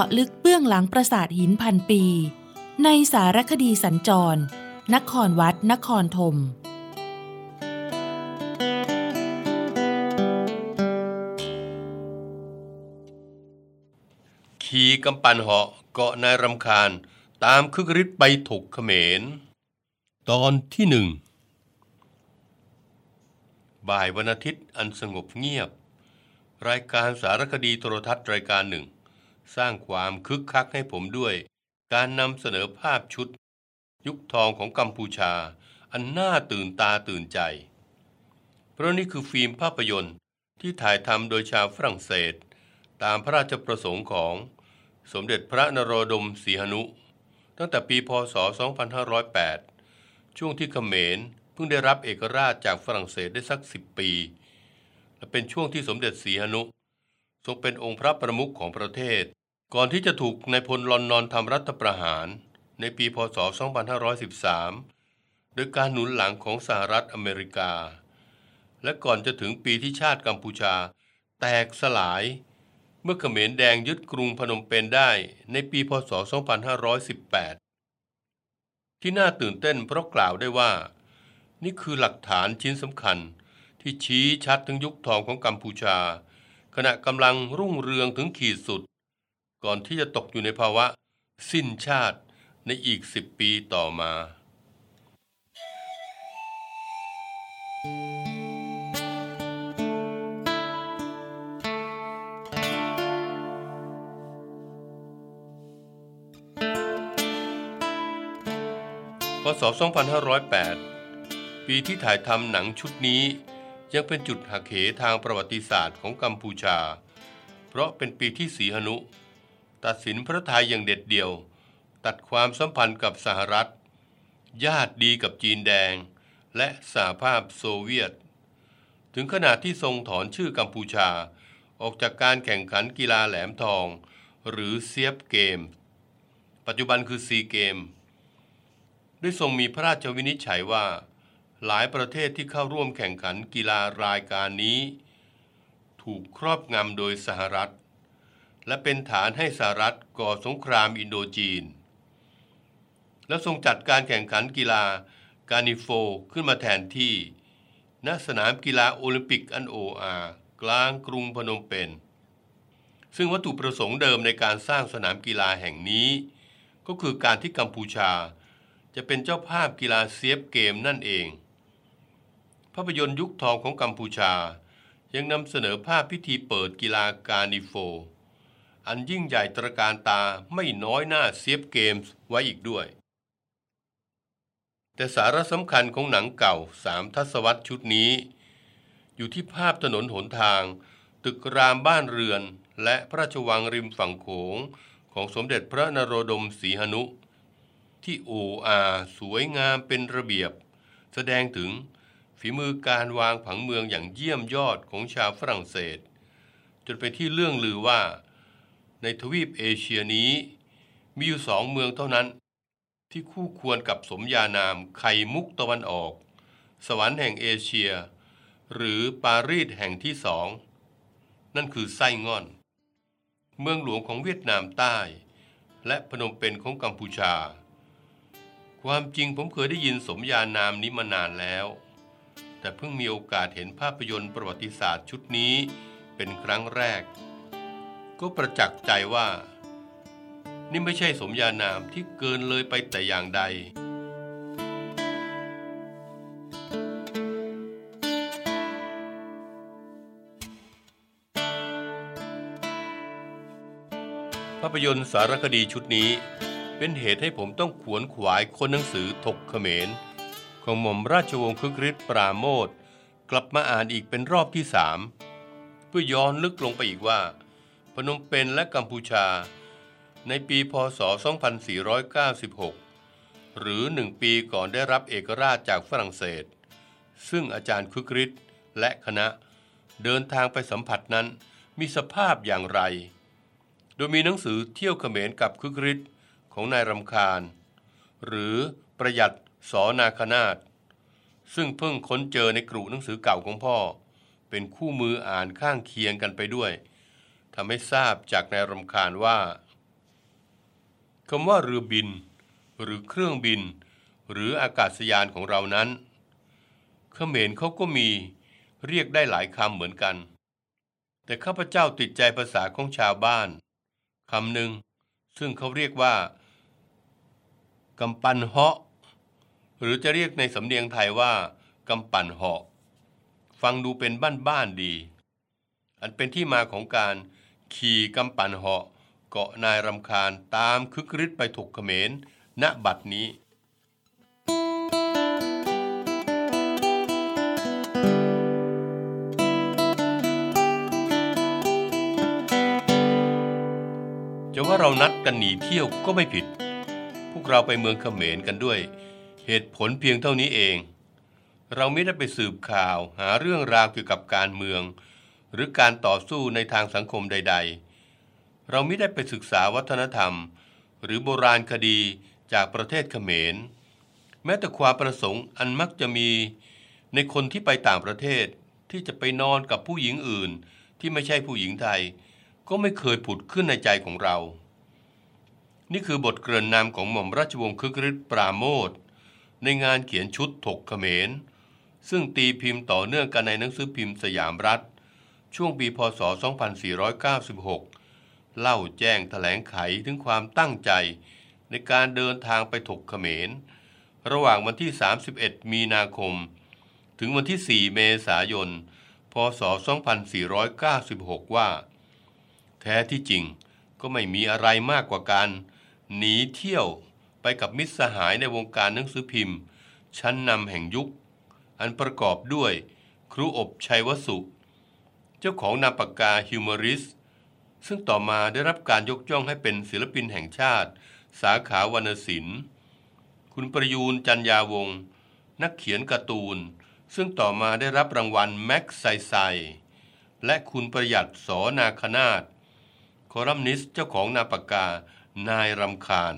าะลึกเบื้องหลังปราสาทหินพันปี ในสารคดีสัญจร นครวัด นครธมขี่กำปั่นเหาะเกาะนายรำคาญ ตามคึกฤทธิ์ไปถกเขมร ตอนที่หนึ่งบ่ายวันอาทิตย์อันสงบเงียบ รายการสารคดีโทรทัศน์รายการหนึ่ง สร้างความคึกคักให้ผมด้วย การนำเสนอภาพชุด ยุคทองของกัมพูชา อันน่าตื่นตาตื่นใจ เพราะนี่คือฟิล์มภาพยนตร์ที่ถ่ายทำโดยชาวฝรั่งเศส ตามพระราชประสงค์ของสมเด็จพระนโรดมศรีหนุ ตั้งแต่ปีพศ 2508 ช่วงที่เขมรเพิ่งได้รับเอกราชจากฝรั่งเศสได้สักสิบปี และเป็นช่วงที่สมเด็จศรีหนุ ทรงเป็นองค์พระประมุขของประเทศ ก่อนที่จะถูกนายพลลอนนอนทำรัฐประหาร ในปีพศ 2513 โดยการหนุนหลังของสหรัฐอเมริกา และก่อนจะถึงปีที่ชาติกัมพูชา แตกสลาย เมื่อเขมรแดงยึดกรุงพนมเปญได้ในปีพศ 2518 ที่น่าตื่นเต้นเพราะกล่าวได้ว่า นี่คือหลักฐานชิ้นสำคัญที่ชี้ชัดถึงยุคทองของกัมพูชา ขณะกำลังรุ่งเรืองถึงขีดสุด ก่อนที่จะตกอยู่ในภาวะสิ้นชาติในอีกสิบปีต่อมา พศ 2508 ปีที่ถ่ายทำหนังชุดนี้ ยังเป็นจุดหักเหทางประวัติศาสตร์ของกัมพูชา เพราะเป็นปีที่สีหนุ ตัดสินพระทัยอย่างเด็ดเดี่ยว ตัดความสัมพันธ์กับสหรัฐ ญาติดีกับจีนแดง และสหภาพโซเวียต ถึงขนาดที่ทรงถอนชื่อกัมพูชา ออกจากการแข่งขันกีฬาแหลมทอง หรือเซียปเกมส์ ปัจจุบันคือซีเกมส์ได้ทรงมีพระราชวินิจฉัยว่า หลายประเทศที่เข้าร่วมแข่งขันกีฬารายการนี้ ถูกครอบงำโดยสหรัฐ และเป็นฐานให้สหรัฐก่อสงครามอินโดจีน และทรงจัดการแข่งขันกีฬากาเนโฟขึ้นมาแทนที่ ณสนามกีฬาโอลิมปิกอันโอ่อ่ากลางกรุงพนมเปญซึ่งวัตถุประสงค์เดิมในการสร้างสนามกีฬาแห่งนี้ ก็คือการที่กัมพูชาจะเป็นเจ้าภาพกีฬาเซียบเกมนั่นเอง ภาพยนตร์ยุคทองของกัมพูชา ยังนำเสนอภาพพิธีเปิดกีฬาการนิโฟ อันยิ่งใหญ่ตระการตาไม่น้อยหน้าเซียบเกมส์ไว้อีกด้วย แต่สาระสำคัญของหนังเก่าสามทศวรรษชุดนี้ อยู่ที่ภาพถนนหนทาง ตึกรามบ้านเรือน และพระราชวังริมฝั่งโขงของสมเด็จพระนโรดมศรีหนุ ที่โออาสวยงามเป็นระเบียบ แสดงถึง ฝีมือการวางผังเมืองอย่างเยี่ยมยอดของชาวฝรั่งเศส จนเป็นที่เรื่องลือว่า ในทวีปเอเชียนี้ มีอยู่สองเมืองเท่านั้น ที่คู่ควรกับสมญานามไข่มุกตะวันออก สวรรค์แห่งเอเชีย หรือปารีสแห่งที่สอง นั่นคือไส้ง่อน เมืองหลวงของเวียดนามใต้ และพนมเปญของกัมพูชา ความจริงผมเคยได้ยินสมญานามนี้มานานแล้ว แต่เพิ่งมีโอกาสเห็นภาพยนตร์ประวัติศาสตร์ชุดนี้เป็นครั้งแรก ก็ประจักษ์ใจว่า นี่ไม่ใช่สมญานามที่เกินเลยไปแต่อย่างใดภาพยนตร์สารคดีชุดนี้ เป็นเหตุให้ผมต้องขวนขวายคนหนังสือถกเขมร ของหม่อมราชวงศ์คึกฤทธิ์ปราโมทกลับมาอ่านอีกเป็นรอบที่สามเพื่อย้อนลึกลงไปอีกว่า พนมเปญและกัมพูชา ในปีพศ 2496 หรือหนึ่งปีก่อนได้รับเอกราชจากฝรั่งเศส ซึ่งอาจารย์คึกฤทธิ์และคณะเดินทางไปสัมผัสนั้นมีสภาพอย่างไร โดยมีหนังสือเที่ยวเขมรกับคึกฤทธิ์ของนายรำคาญ หรือประหยัด สอนาคนาตซึ่งเพิ่งค้นเจอในกรุหนังสือเก่าของพ่อ เป็นคู่มืออ่านข้างเคียงกันไปด้วยทำให้ทราบจากนายรำคาญว่าคำว่าเรือบิน หรือเครื่องบิน หรืออากาศยานของเรานั้นเขมรเขาก็มีเรียกได้หลายคำเหมือนกัน แต่ข้าพเจ้าติดใจภาษาของชาวบ้านคำหนึ่งซึ่งเขาเรียกว่ากำปันเหาะ หรือจะเรียกในสำเนียงไทยว่ากำปั่นเหาะ ฟังดูเป็นบ้านๆดี อันเป็นที่มาของการขี่กำปั่นเหาะเกาะนายรำคาญตามคึกฤทธิ์ไปถกเขมรณบัดนี้จะว่าเรานัดกันหนีเที่ยวก็ไม่ผิด พวกเราไปเมืองเขมรกันด้วย เหตุผลเพียงเท่านี้เอง เราไม่ได้ไปสืบข่าวหาเรื่องราวเกี่ยวกับการเมือง หรือการต่อสู้ในทางสังคมใด ๆ เราไม่ได้ไปศึกษาวัฒนธรรม หรือโบราณคดีจากประเทศเขมร แม้แต่ความประสงค์อันมักจะมีในคนที่ไปต่างประเทศที่จะไปนอนกับผู้หญิงอื่นที่ไม่ใช่ผู้หญิงไทย ก็ไม่เคยผุดขึ้นในใจของเรา นี่คือบทเกริ่นนำของหม่อมราชวงศ์คึกฤทธิ์ปราโมท ในงานเขียนชุดถกเขมร ซึ่งตีพิมพ์ต่อเนื่องกันในหนังสือพิมพ์สยามรัฐ ช่วงปีพศ 2496 เล่าแจ้งแถลงไขถึงความตั้งใจในการเดินทางไปถกเขมร ระหว่างวันที่ 31 มีนาคม ถึงวันที่ 4 เมษายน พศ 2496 ว่า แท้ที่จริงก็ไม่มีอะไรมากกว่าการหนีเที่ยว ไปกับมิตรสหายในวงการหนังสือพิมพ์ ชั้นนำแห่งยุค อันประกอบด้วย ครูอบชัยวสุ เจ้าของนามปากกาฮิวมอริสซึ่งต่อมาได้รับการยกย่องให้เป็นศิลปินแห่งชาติ สาขาวรรณศิลป์ คุณประยูนจันยาวงศ์นักเขียนการ์ตูน ซึ่งต่อมาได้รับรางวัลแม็กไซไซและคุณประหยัดสอนาคนาตคอลัมนิสเจ้าของนาปากกานายรำคาญ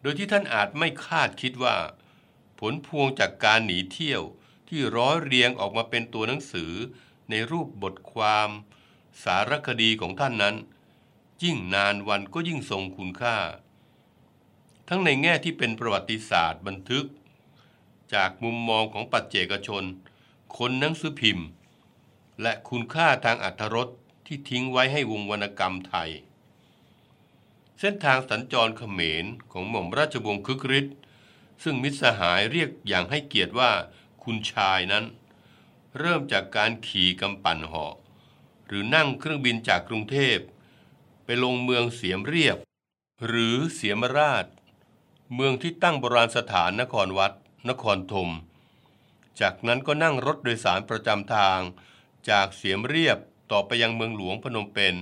โดยที่ท่านอาจไม่คาดคิดว่า ผลพวงจากการหนีเที่ยวที่ร้อยเรียงออกมาเป็นตัวหนังสือในรูปบทความ สารคดีของท่านนั้น ยิ่งนานวันก็ยิ่งทรงคุณค่า ทั้งในแง่ที่เป็นประวัติศาสตร์บันทึก จากมุมมองของปัจเจกชน คนหนังสือพิมพ์ และคุณค่าทางอัธรสที่ทิ้งไว้ให้วงวรรณกรรมไทย เส้นทางสัญจรเขมรของหม่อมราชวงศ์คึกฤทธิ์ซึ่งมิตรสหายเรียกอย่างให้เกียรติว่าคุณชายนั้น เริ่มจากการขี่กำปั่นเหาะหรือนั่งเครื่องบินจากกรุงเทพ ไปลงเมืองเสียมเรียบ หรือเสียมราช เมืองที่ตั้งโบราณสถานนครวัด นครธมจากนั้นก็นั่งรถโดยสารประจำทาง จากเสียมเรียบต่อไปยังเมืองหลวงพนมเปญ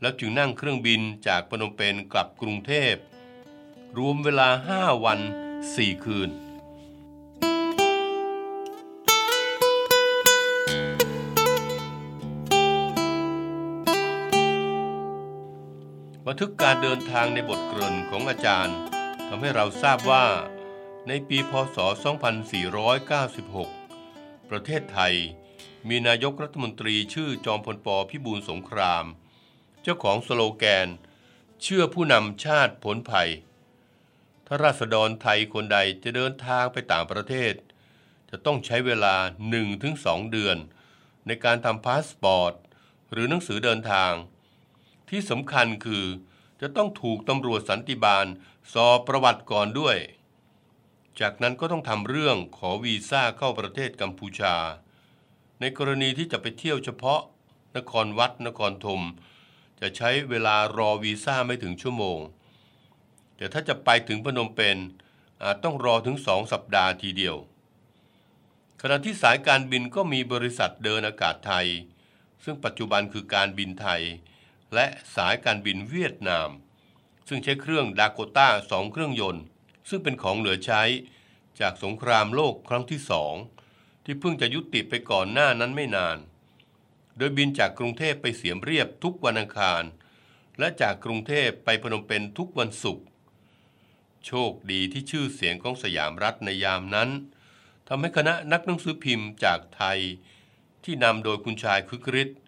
แล้วจึงนั่งเครื่องบินจากพนมเปญกลับกรุงเทพ รวมเวลาห้าวันสี่คืน บันทึกการเดินทางในบทเกริ่นของอาจารย์ทำให้เราทราบว่า ในปีพศ 2496 ประเทศไทยมีนายกรัฐมนตรีชื่อจอมพลปพิบูลสงคราม เจ้าของสโลแกน เชื่อผู้นำชาติพ้นภัย ถ้าราษฎรไทยคนใดจะเดินทางไปต่างประเทศ จะต้องใช้เวลา 1-2 เดือน ในการทำพาสปอร์ต หรือหนังสือเดินทาง ที่สำคัญคือจะต้องถูกตำรวจสันติบาลสอบประวัติก่อนด้วย จากนั้นก็ต้องทำเรื่องขอวีซ่าเข้าประเทศกัมพูชา ในกรณีที่จะไปเที่ยวเฉพาะ นครวัดนครธม จะใช้เวลารอวีซ่าไม่ถึงชั่วโมง แต่ถ้าจะไปถึงพนมเปญอาจต้องรอถึงสองสัปดาห์ทีเดียว ขณะที่สายการบินก็มีบริษัทเดินอากาศไทย ซึ่งปัจจุบันคือการบินไทย และสายการบินเวียดนาม ซึ่งใช้เครื่องดาโกต้าสองเครื่องยนต์ ซึ่งเป็นของเหลือใช้จากสงครามโลกครั้งที่สองที่เพิ่งจะยุติไปก่อนหน้านั้นไม่นาน โดยบินจากกรุงเทพไปเสียมเรียบทุกวันอังคาร และจากกรุงเทพไปพนมเปญทุกวันศุกร์โชคดีที่ชื่อเสียงของสยามรัฐในยามนั้นทำให้คณะนักหนังสือพิมพ์จากไทย ที่นำโดยคุณชายคึกฤทธิ์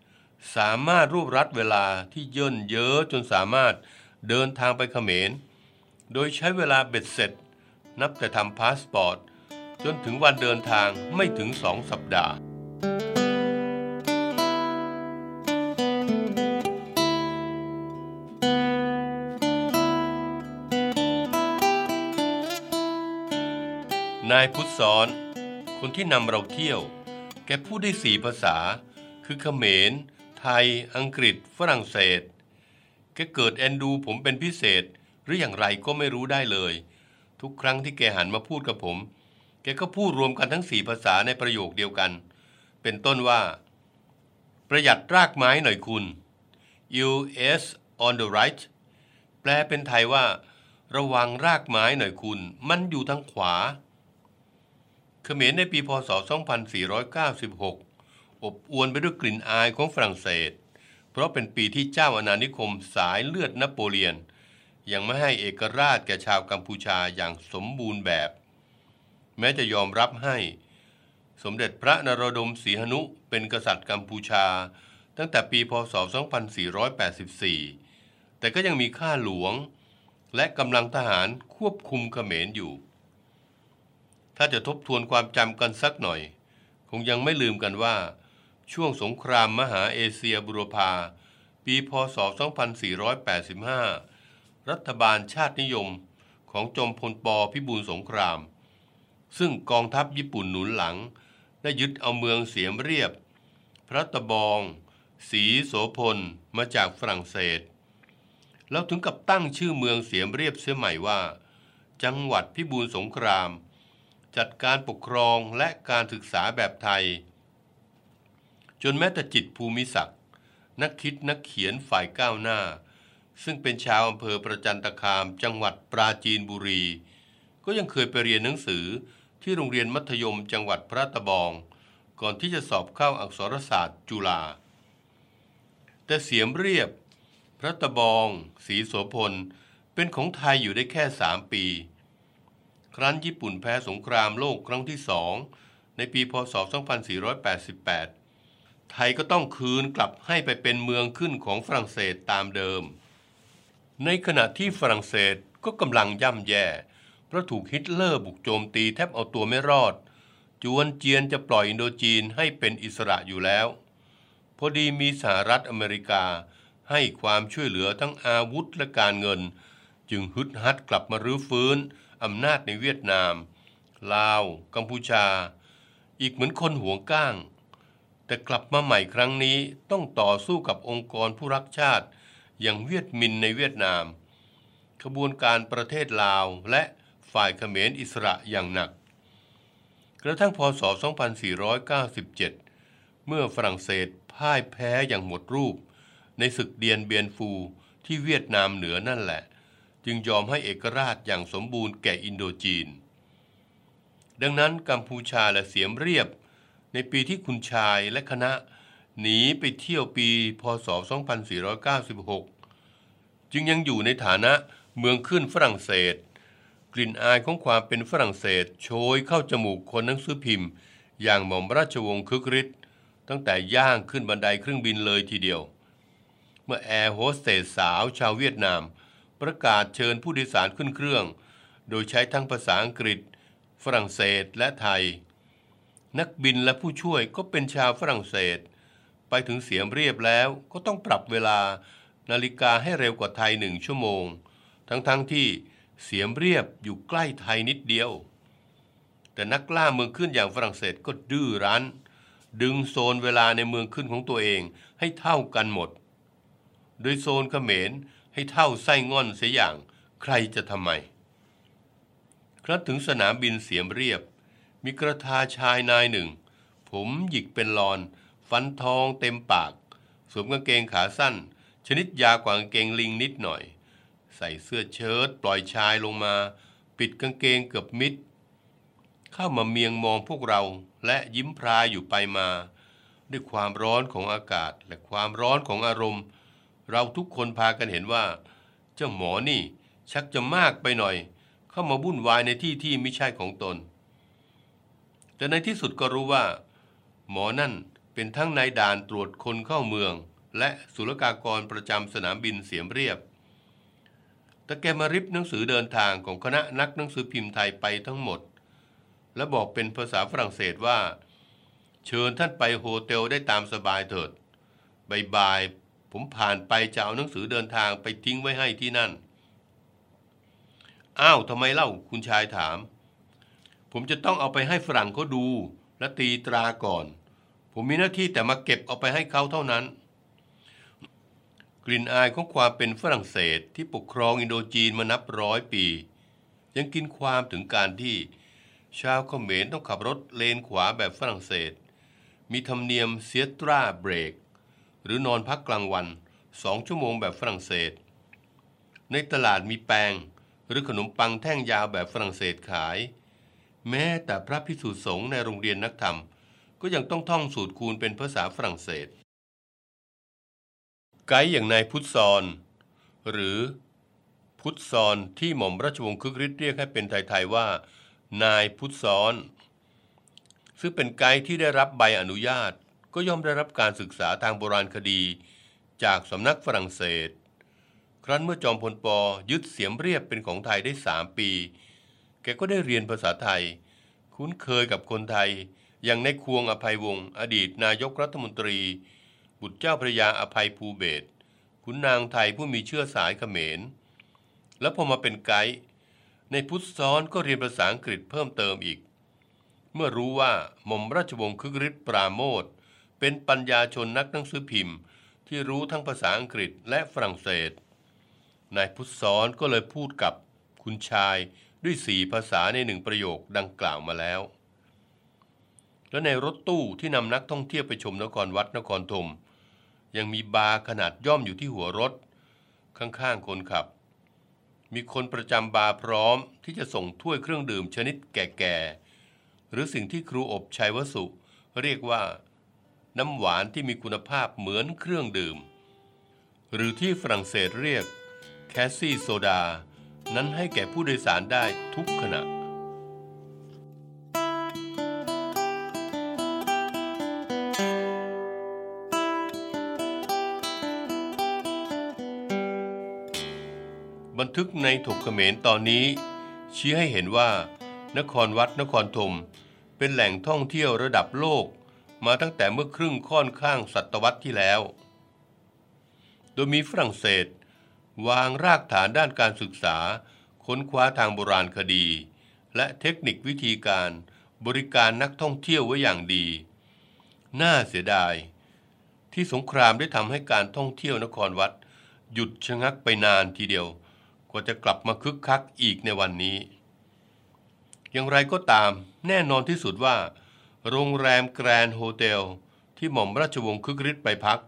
สามารถรวบรัดเวลาที่เยิ่นเย้อจนสามารถเดินทางไปเขมร โดยใช้เวลาเบ็ดเสร็จ นับแต่ทำพาสปอร์ต จนถึงวันเดินทางไม่ถึงสองสัปดาห์ นายพุทธสอน คนที่นำเราเที่ยว แกพูดได้สี่ภาษา คือเขมร ไทย อังกฤษ ฝรั่งเศส แกเกิดแอนดูผมเป็นพิเศษ หรืออย่างไรก็ไม่รู้ได้เลย ทุกครั้งที่แกหันมาพูดกับผม แกก็พูดรวมกันทั้งสี่ภาษาในประโยคเดียวกัน เป็นต้นว่า ประหยัดรากไม้หน่อยคุณ US on the right แปลเป็นไทยว่า ระวังรากไม้หน่อยคุณ มันอยู่ทางขวา ขมรในปีพศ 2496 อบอวลไปด้วยกลิ่นอายของฝรั่งเศส เพราะเป็นปีที่เจ้าอาณานิคมสายเลือดนโปเลียน ยังไม่ให้เอกราชแก่ชาวกัมพูชาอย่างสมบูรณ์แบบ แม้จะยอมรับให้ สมเด็จพระนรดมศรีหนุเป็นกษัตริย์กัมพูชา ตั้งแต่ปีพศ 2484 แต่ก็ยังมีข้าหลวง และกำลังทหารควบคุมเขมรอยู่ ถ้าจะทบทวนความจำกันสักหน่อย คงยังไม่ลืมกันว่า ช่วงสงครามมหาเอเชียบุรพา ปีพศ 2485 รัฐบาลชาตินิยมของจอมพลปพิบูลสงคราม ซึ่งกองทัพญี่ปุ่นหนุนหลัง ได้ยึดเอาเมืองเสียมเรียบ พระตะบองศรีโสพลมาจากฝรั่งเศส แล้วถึงกับตั้งชื่อเมืองเสียมเรียบเสียใหม่ว่า จังหวัดพิบูลสงคราม จัดการปกครองและการศึกษาแบบไทย จนแม้แต่จิตภูมิศักดิ์นักคิดนักเขียนฝ่ายก้าวหน้า ซึ่งเป็นชาวอำเภอประจันตคามจังหวัดปราจีนบุรี ก็ยังเคยไปเรียนหนังสือที่โรงเรียนมัธยมจังหวัดพระตะบอง ก่อนที่จะสอบเข้าอักษรศาสตร์จุฬาแต่เสียมเรียบ พระตะบองศรีโสพล เป็นของไทยอยู่ได้แค่สามปี ครั้นญี่ปุ่นแพ้สงครามโลกครั้งที่สองในปีพศ 2488 ไทยก็ต้องคืนกลับให้ไปเป็นเมืองขึ้นของฝรั่งเศสตามเดิม ในขณะที่ฝรั่งเศสก็กำลังย่ำแย่เพราะถูกฮิตเลอร์บุกโจมตีแทบเอาตัวไม่รอด จวนเจียนจะปล่อยอินโดจีนให้เป็นอิสระอยู่แล้ว พอดีมีสหรัฐอเมริกาให้ความช่วยเหลือทั้งอาวุธและการเงิน จึงฮึดฮัดกลับมารื้อฟื้น อำนาจในเวียดนาม ลาว กัมพูชา อีกเหมือนคนห่วงก้าง แต่กลับมาใหม่ครั้งนี้ต้องต่อสู้กับองค์กรผู้รักชาติ อย่างเวียดมินในเวียดนาม ขบวนการประเทศลาวและฝ่ายเขมรอิสระอย่างหนัก กระทั่งพศ 2497 เมื่อฝรั่งเศสพ่ายแพ้อย่างหมดรูป ในศึกเดียนเบียนฟูที่เวียดนามเหนือนั่นแหละ จึงยอมให้เอกราชอย่างสมบูรณ์แก่อินโดจีน ดังนั้นกัมพูชาและเสียมเรียบ ในปีที่คุณชายและคณะหนีไปเที่ยวปีพศ 2496 จึงยังอยู่ในฐานะเมืองขึ้นฝรั่งเศส กลิ่นอายของความเป็นฝรั่งเศส โชยเข้าจมูกคนหนังสือพิมพ์ อย่างหม่อมราชวงศ์คึกฤทธิ์ตั้งแต่ย่างขึ้นบันไดเครื่องบินเลยทีเดียว เมื่อแอร์โฮสเตสสาวชาวเวียดนาม ประกาศเชิญผู้โดยสารขึ้นเครื่อง โดยใช้ทั้งภาษาอังกฤษ ฝรั่งเศสและไทย นักบินและผู้ช่วยก็เป็นชาวฝรั่งเศส ไปถึงเสียมเรียบแล้วก็ต้องปรับเวลานาฬิกาให้เร็วกว่าไทยหนึ่งชั่วโมง ทั้งๆทที่เสียมเรียบอยู่ใกล้ไทยนิดเดียว แต่นักล่าเมืองขึ้นอย่างฝรั่งเศสก็ดื้อรั้น ดึงโซนเวลาในเมืองขึ้นของตัวเองให้เท่ากันหมด โดยโซนเขมร ให้เท่าไส้ง่อนเสียอย่างใครจะทำไม ครั้นถึงสนามบินเสียมเรียบ มีกระทาชายนายหนึ่ง ผมหยิกเป็นลอน ฟันทองเต็มปากสวมกางเกงขาสั้น ชนิดยาวกว่ากางเกงลิงนิดหน่อย ใส่เสื้อเชิ้ตปล่อยชายลงมา ปิดกางเกงเกือบมิด เข้ามาเมียงมองพวกเราและยิ้มพรายอยู่ไปมา ด้วยความร้อนของอากาศและความร้อนของอารมณ์ เราทุกคนพากันเห็นว่า เจ้าหมอนี่ชักจะมากไปหน่อย เข้ามาวุ่นวายในที่ที่ไม่ใช่ของตน แต่ในที่สุดก็รู้ว่า หมอนั่นเป็นทั้งนายด่านตรวจคนเข้าเมือง และศุลกากรประจำสนามบินเสียมเรียบ แต่แกมาริบหนังสือเดินทางของคณะนักหนังสือพิมพ์ไทยไปทั้งหมด และบอกเป็นภาษาฝรั่งเศสว่า เชิญท่านไปโฮเทลได้ตามสบายเถิดบายบาย ผมผ่านไปจะเอาหนังสือเดินทางไปทิ้งไว้ให้ที่นั่น อ้าวทำไมเล่าคุณชายถาม ผมจะต้องเอาไปให้ฝรั่งเขาดู และตีตราก่อน ผมมีหน้าที่แต่มาเก็บเอาไปให้เขาเท่านั้น กลิ่นอายของความเป็นฝรั่งเศสที่ปกครองอินโดจีนมานับร้อยปี ยังกินความถึงการที่ ชาวเขมรต้องขับรถเลนขวาแบบฝรั่งเศส มีธรรมเนียมเซียตราเบรก หรือนอนพักกลางวันสองชั่วโมงแบบฝรั่งเศส ในตลาดมีแปงหรือขนมปังแท่งยาวแบบฝรั่งเศสขาย แม้แต่พระพิสุสงฆ์ในโรงเรียนนักธรรม ก็ยังต้องท่องสูตรคูณเป็นภาษาฝรั่งเศส ไกด์อย่างนายพุทธซอน หรือพุทธซอนที่หม่อมราชวงศ์คึกฤทธิ์เรียกให้เป็นไทยๆว่า นายพุทธซอน ซึ่งเป็นไกด์ที่ได้รับใบอนุญาต ก็ย่อมได้รับการศึกษาทางโบราณคดี จากสำนักฝรั่งเศส ครั้นเมื่อจอมพลปอยึดเสียมเรียบเป็นของไทยได้สามปี แกก็ได้เรียนภาษาไทย คุ้นเคยกับคนไทย อย่างในควงอภัยวงศ์อดีตนายกรัฐมนตรี บุตรเจ้าพระยาอภัยภูเบศขุนนางไทยผู้มีเชื้อสายเขมร แล้วพอมาเป็นไกด์ในพุทธซ้อนก็เรียนภาษาอังกฤษเพิ่มเติมอีก เมื่อรู้ว่าหม่อมราชวงศ์คึกฤทธิ์ปราโมท เป็นปัญญาชนนักหนังสือพิมพ์ ที่รู้ทั้งภาษาอังกฤษและฝรั่งเศส นายพุทธซ้อนก็เลยพูดกับคุณชายด้วยสี่ภาษาในหนึ่งประโยคดังกล่าวมาแล้ว และในรถตู้ที่นำนักท่องเที่ยวไปชมนครวัดนครธมยังมีบาร์ขนาดย่อมอยู่ที่หัวรถ ข้างๆคนขับ มีคนประจำบาร์พร้อมที่จะส่งถ้วยเครื่องดื่มชนิดแก่ๆหรือสิ่งที่ครูอบ ไชยวสุ เรียกว่า น้ำหวานที่มีคุณภาพเหมือนเครื่องดื่ม หรือที่ฝรั่งเศสเรียก cassis soda นั้นให้แก่ผู้โดยสารได้ทุกขณะบันทึกในถกเขมรตอนนี้ ชี้ให้เห็นว่า นครวัดนครธมเป็นแหล่งท่องเที่ยวระดับโลก มาตั้งแต่เมื่อครึ่งค่อนข้างศตวรรษที่แล้ว โดยมีฝรั่งเศส วางรากฐานด้านการศึกษา ค้นคว้าทางโบราณคดี และเทคนิควิธีการบริการนักท่องเที่ยวไว้อย่างดี น่าเสียดาย ที่สงครามได้ทำให้การท่องเที่ยวนครวัด หยุดชะงักไปนานทีเดียว กว่าจะกลับมาคึกคักอีกในวันนี้ อย่างไรก็ตามแน่นอนที่สุดว่า โรงแรมแกรนด์โฮเทลที่หม่อมราชวงศ์คึกฤทธิ์ไปพัก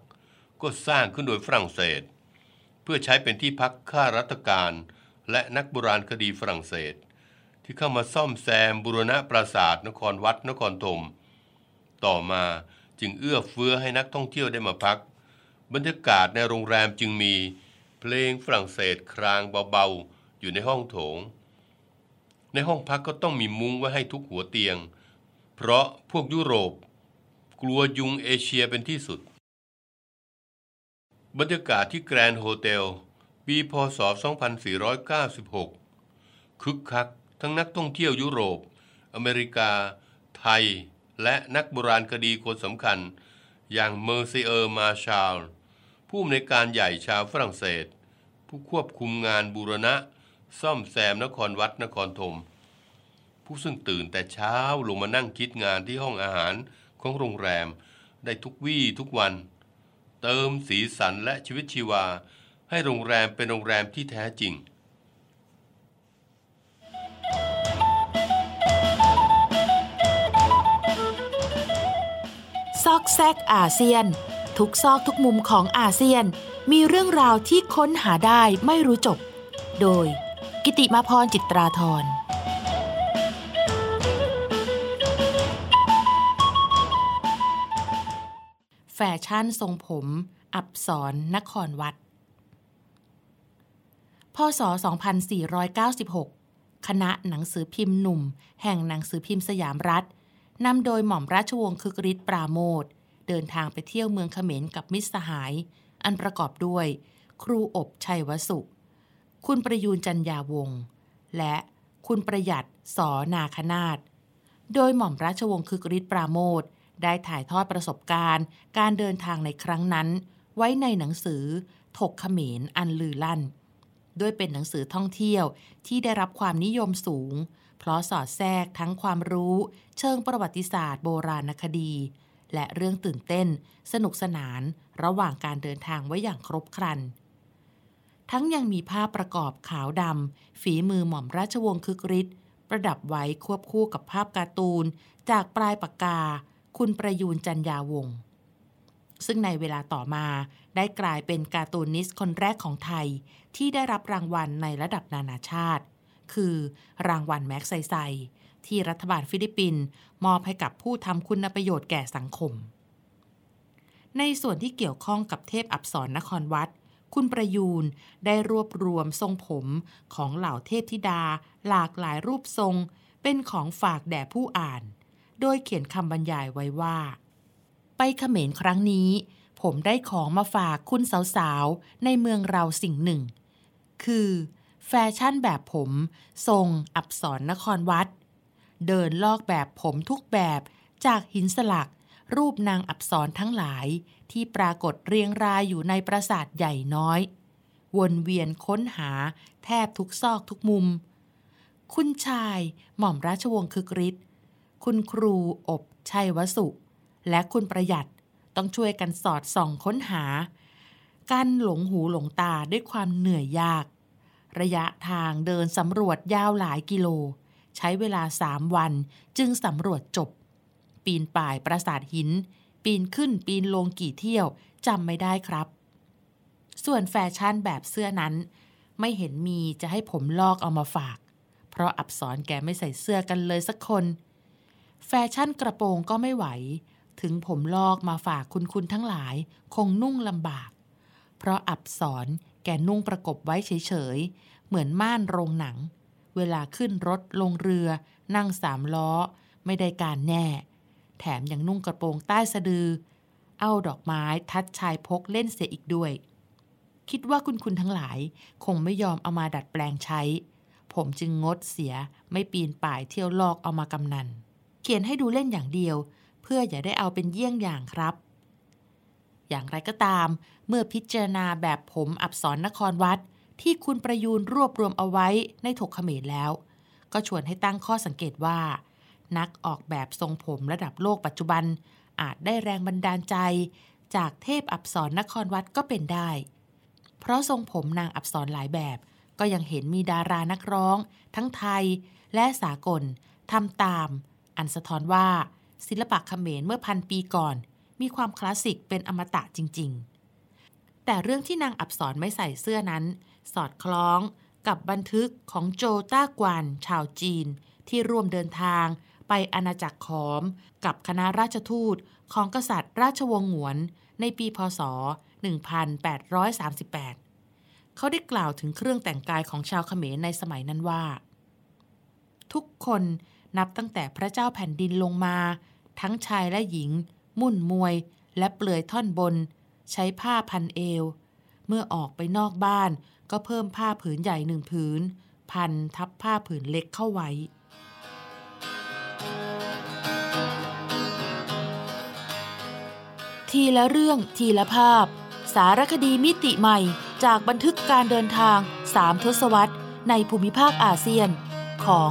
ก็สร้างขึ้นโดยฝรั่งเศส เพื่อใช้เป็นที่พักข้าราชการ และนักโบราณคดีฝรั่งเศส ที่เข้ามาซ่อมแซมบูรณะปราสาทนครวัดนครธมต่อมาจึงเอื้อเฟื้อให้นักท่องเที่ยวได้มาพัก บรรยากาศในโรงแรมจึงมี เพลงฝรั่งเศสครางเบาๆอยู่ในห้องโถง ในห้องพักก็ต้องมีมุ้งไว้ให้ทุกหัวเตียง เพราะพวกยุโรป กลัวยุงเอเชียเป็นที่สุด บรรยากาศที่แกรนด์โฮเทลปีพศ 2496 คึกคักทั้งนักท่องเที่ยวยุโรป อเมริกา ไทย และนักโบราณคดีคนสำคัญ อย่างเมอร์ซิเออร์มาชาล ผู้อำนวยการใหญ่ชาวฝรั่งเศส ผู้ควบคุมงานบูรณะ ซ่อมแซมนครวัดนครธม ผู้ซึ่งตื่นแต่เช้าลงมานั่งคิดงานที่ห้องอาหารของโรงแรม ได้ทุกวี่ทุกวัน เติมสีสันและชีวิตชีวา ให้โรงแรมเป็นโรงแรมที่แท้จริงซอกแซกอาเซียน ทุกซอกทุกมุมของอาเซียนมีเรื่องราวที่ค้นหาได้ไม่รู้จบ โดย กิติมาพรจิตราธร แฟชั่นทรงผม อับสรนครวัด พศ 2496 คณะหนังสือพิมพ์หนุ่ม แห่งหนังสือพิมพ์สยามรัฐนำโดยหม่อมราชวงศ์คึกฤทธิ์ปราโมทเดินทางไปเที่ยวเมืองเขมรกับมิตรสหาย อันประกอบด้วย ครูอบชัยวสุ คุณประยูนจันยาวงศ์และคุณประหยัดสอนาคนาตโดยหม่อมราชวงศ์คึกฤทธิ์ปราโมท ได้ถ่ายทอดประสบการณ์ การเดินทางในครั้งนั้น ไว้ในหนังสือ ถกเขมรอันลือลั่น ด้วยเป็นหนังสือท่องเที่ยวที่ได้รับความนิยมสูง เพราะสอดแทรกทั้งความรู้ เชิงประวัติศาสตร์โบราณคดี และเรื่องตื่นเต้น สนุกสนานระหว่างการเดินทางไว้อย่างครบครัน ทั้งยังมีภาพประกอบขาวดำฝีมือหม่อมราชวงศ์คึกฤทธิ์ประดับไว้ควบคู่กับภาพการ์ตูน จากปลายปากกา คุณประยูนจันยาวงศ์ซึ่งในเวลาต่อมาได้กลายเป็นการ์ตูนิสต์คนแรกของไทย ที่ได้รับรางวัลในระดับนานาชาติ คือรางวัลแมกไซไซ ที่รัฐบาลฟิลิปปินส์มอบให้กับผู้ทำคุณประโยชน์แก่สังคม ในส่วนที่เกี่ยวข้องกับเทพอัปสรนครวัด คุณประยูรได้รวบรวมทรงผมของเหล่าเทพธิดา หลากหลายรูปทรง เป็นของฝากแด่ผู้อ่าน โดยเขียนคำบรรยายไว้ว่า ไปเขมรครั้งนี้ ผมได้ของมาฝากคุณสาวๆ ในเมืองเราสิ่งหนึ่ง คือ แฟชั่นแบบผม ทรงอับสรนครวัด เดินลอกแบบผมทุกแบบจากหินสลัก รูปนางอับสรทั้งหลายที่ปรากฏเรียงรายอยู่ในปราสาทใหญ่น้อย วนเวียนค้นหาแทบทุกซอกทุกมุม คุณชายหม่อมราชวงศ์คึกฤทธิ์ คุณครูอบชัยวสุ และคุณประหยัดต้องช่วยกันสอดส่องค้นหา การหลงหูหลงตาด้วยความเหนื่อยยาก ระยะทางเดินสำรวจยาวหลายกิโล ใช้เวลาสามวันจึงสำรวจจบ ปีนป่ายปราสาทหิน ปีนขึ้นปีนลงกี่เที่ยวจำไม่ได้ครับ ส่วนแฟชั่นแบบเสื้อนั้น ไม่เห็นมีจะให้ผมลอกเอามาฝาก เพราะอับสรแกไม่ใส่เสื้อกันเลยสักคน แฟชั่นกระโปรงก็ไม่ไหว ถึงผมลอกมาฝากคุณคุณทั้งหลาย คงนุ่งลำบาก เพราะอับสรแกนุ่งประกบไว้เฉยๆ เหมือนม่านโรงหนัง เวลาขึ้นรถลงเรือ นั่งสามล้อ ไม่ได้การแน่ แถมยังนุ่งกระโปรงใต้สะดือ เอาดอกไม้ทัดชายพกเล่นเสียอีกด้วย คิดว่าคุณคุณทั้งหลาย คงไม่ยอมเอามาดัดแปลงใช้ ผมจึงงดเสียไม่ปีนป่ายเที่ยวลอกเอามากำนัน เขียนให้ดูเล่นอย่างเดียว เพื่ออย่าได้เอาเป็นเยี่ยงอย่างครับ อย่างไรก็ตาม เมื่อพิจารณาแบบผมอับสรนครวัดที่คุณประยูนรวบรวมเอาไว้ในถกเขมรแล้ว ก็ชวนให้ตั้งข้อสังเกตว่า นักออกแบบทรงผมระดับโลกปัจจุบัน อาจได้แรงบันดาลใจ จากเทพอับสรนครวัดก็เป็นได้ เพราะทรงผมนางอับสรหลายแบบ ก็ยังเห็นมีดารานักร้อง ทั้งไทยและสากลทำตาม อันสะท้อนว่าศิลปะเขมรเมื่อพันปีก่อน มีความคลาสสิกเป็นอมตะจริง ๆ แต่เรื่องที่นางอับสรไม่ใส่เสื้อนั้น สอดคล้องกับบันทึกของโจต้ากวนชาวจีน ที่ร่วมเดินทางไปอาณาจักรขอม กับคณะราชทูตของกษัตริย์ราชวงศ์หวน ในปีพศ 1838 เขาได้กล่าวถึงเครื่องแต่งกายของชาวเขมรในสมัยนั้นว่า ทุกคน นับตั้งแต่พระเจ้าแผ่นดินลงมา ทั้งชายและหญิง มุ่นมวย และเปลือยท่อนบน ใช้ผ้าพันเอว เมื่อออกไปนอกบ้านก็เพิ่มผ้าผืนใหญ่หนึ่งผืน พันทับผ้าผืนเล็กเข้าไว้ทีละเรื่องทีละภาพ สารคดีมิติใหม่จากบันทึกการเดินทางสามทศวรรษในภูมิภาคอาเซียนของ